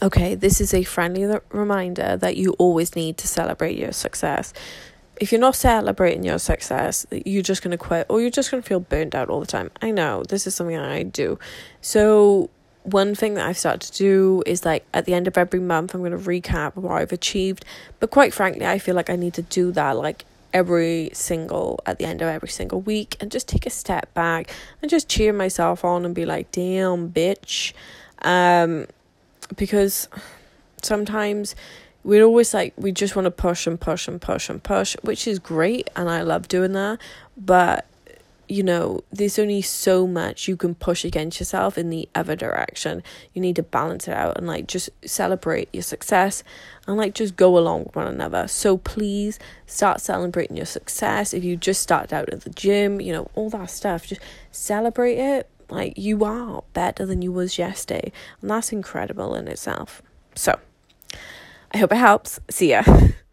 Okay, this is a friendly reminder that you always need to celebrate your success. If you're not celebrating your success, you're just going to quit or you're just going to feel burnt out all the time. I know this is something I do. So, one thing that I've started to do is like at the end of every month, I'm going to recap what I've achieved. But quite frankly, I feel like I need to do that like every single at the end of every single week and just take a step back and just cheer myself on and be like, damn, bitch. Um, because sometimes we're always like we just want to push and push and push and push, which is great and I love doing that, but you know, there's only so much you can push against yourself in the other direction. You need to balance it out and like just celebrate your success and like just go along with one another. So please start celebrating your success. If you just started out at the gym, you know, all that stuff, just celebrate it like you are better than you was yesterday. And that's incredible in itself. So I hope it helps. See ya.